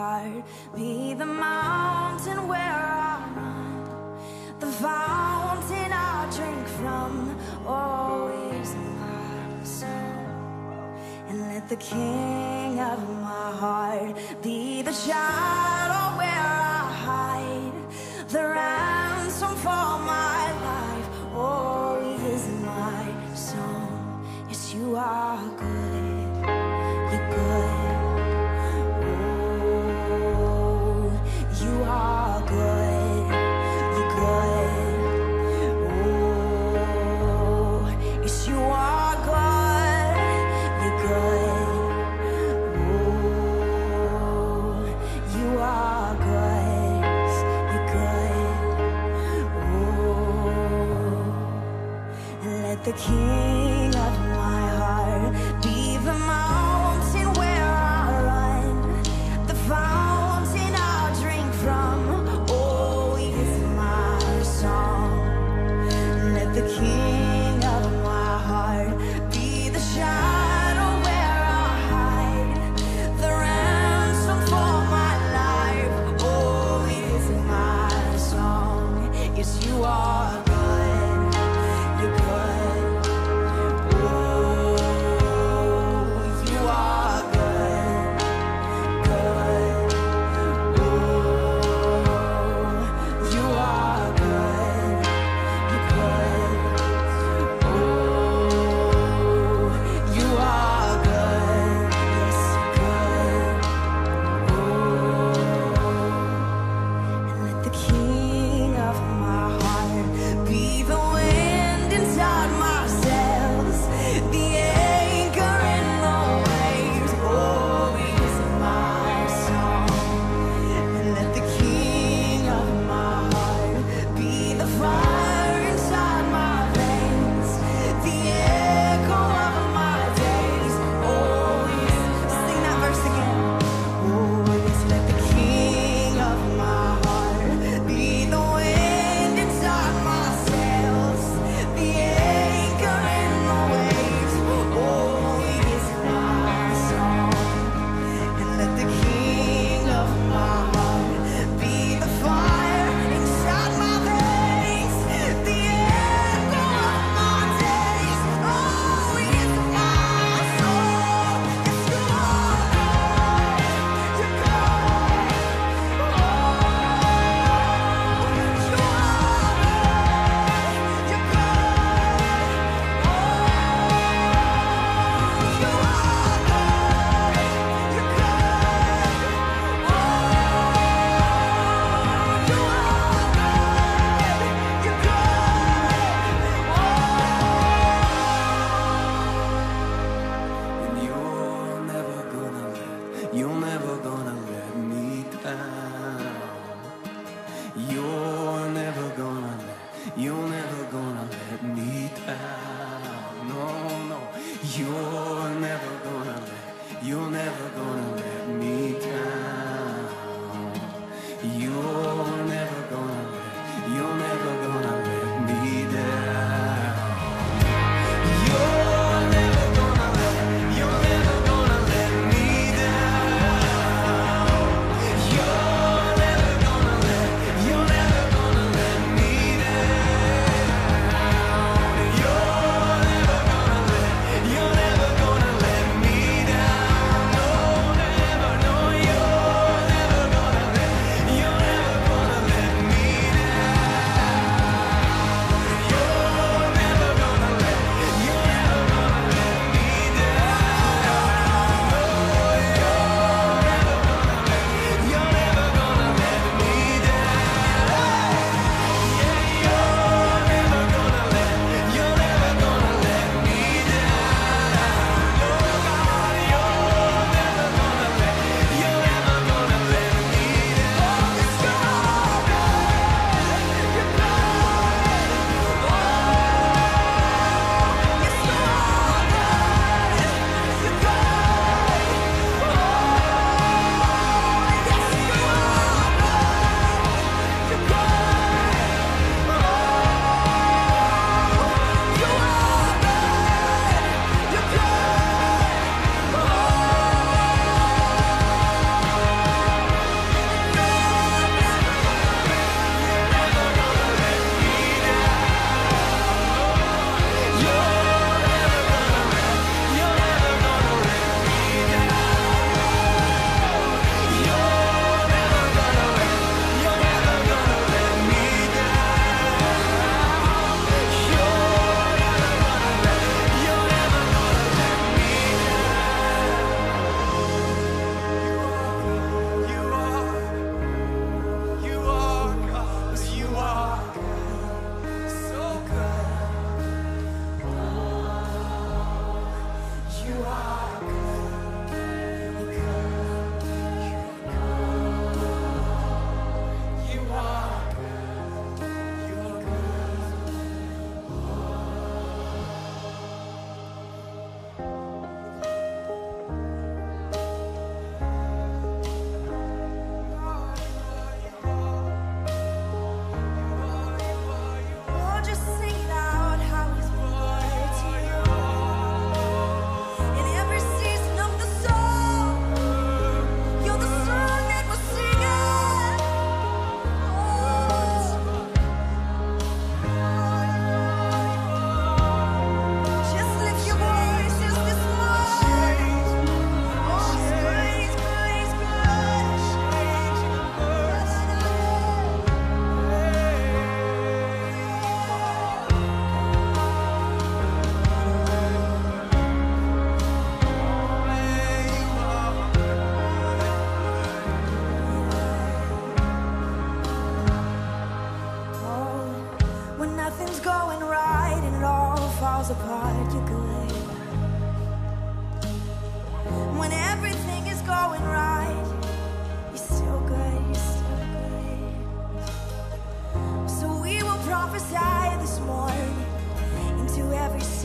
heart be the mountain where I run, the fountain I drink from, always my soul. And let the king of my heart be the child.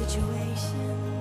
situation.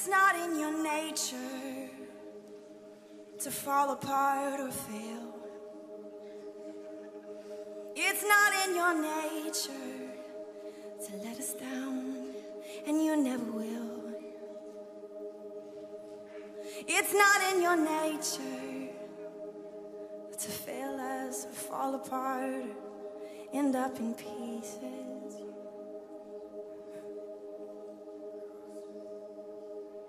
It's not in your nature to fall apart or fail. It's not in your nature to let us down, and you never will. It's not in your nature to fail us or fall apart or end up in pieces.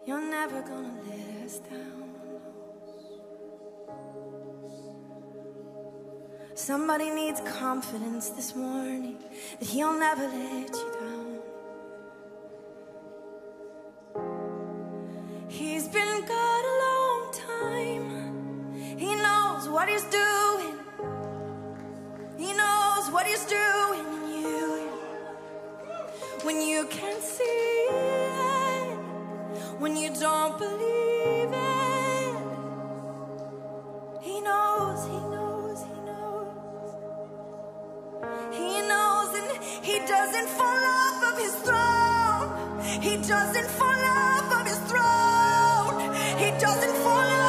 You're never gonna let us down. Somebody needs confidence this morning that he'll never let you down. He doesn't fall off of his throne. He doesn't fall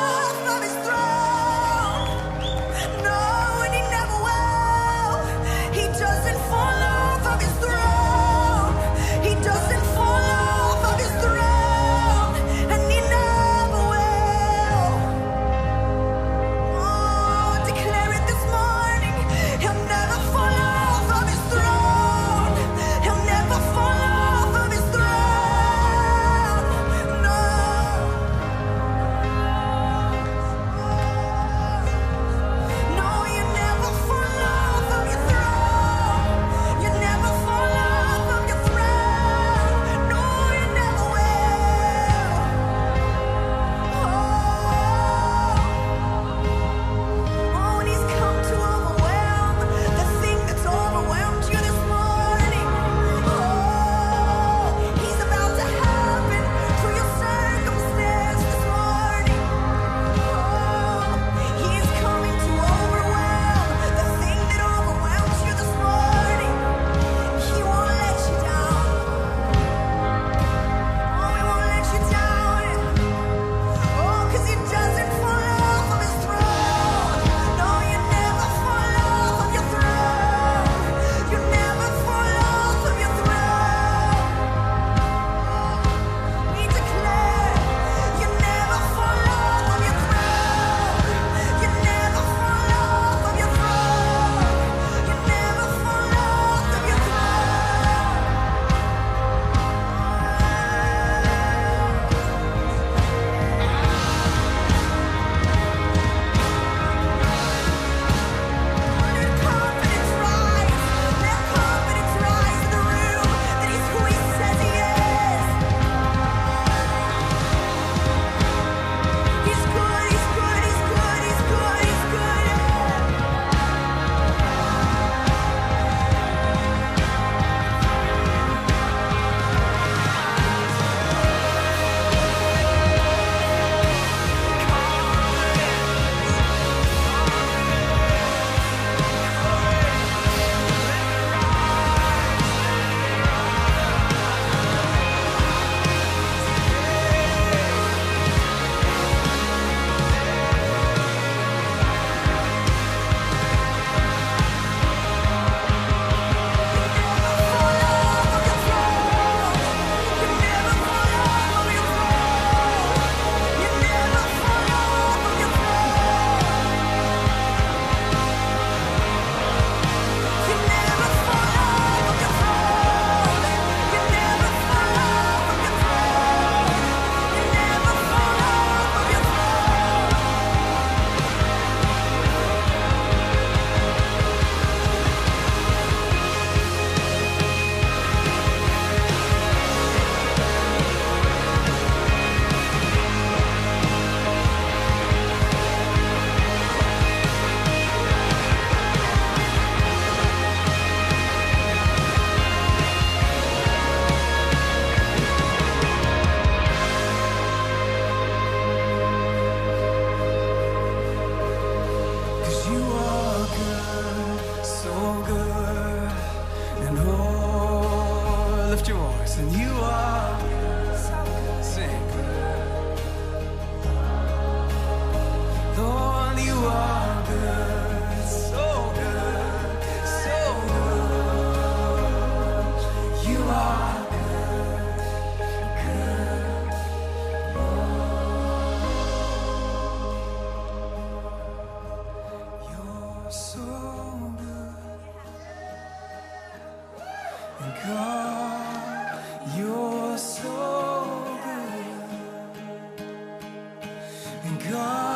God,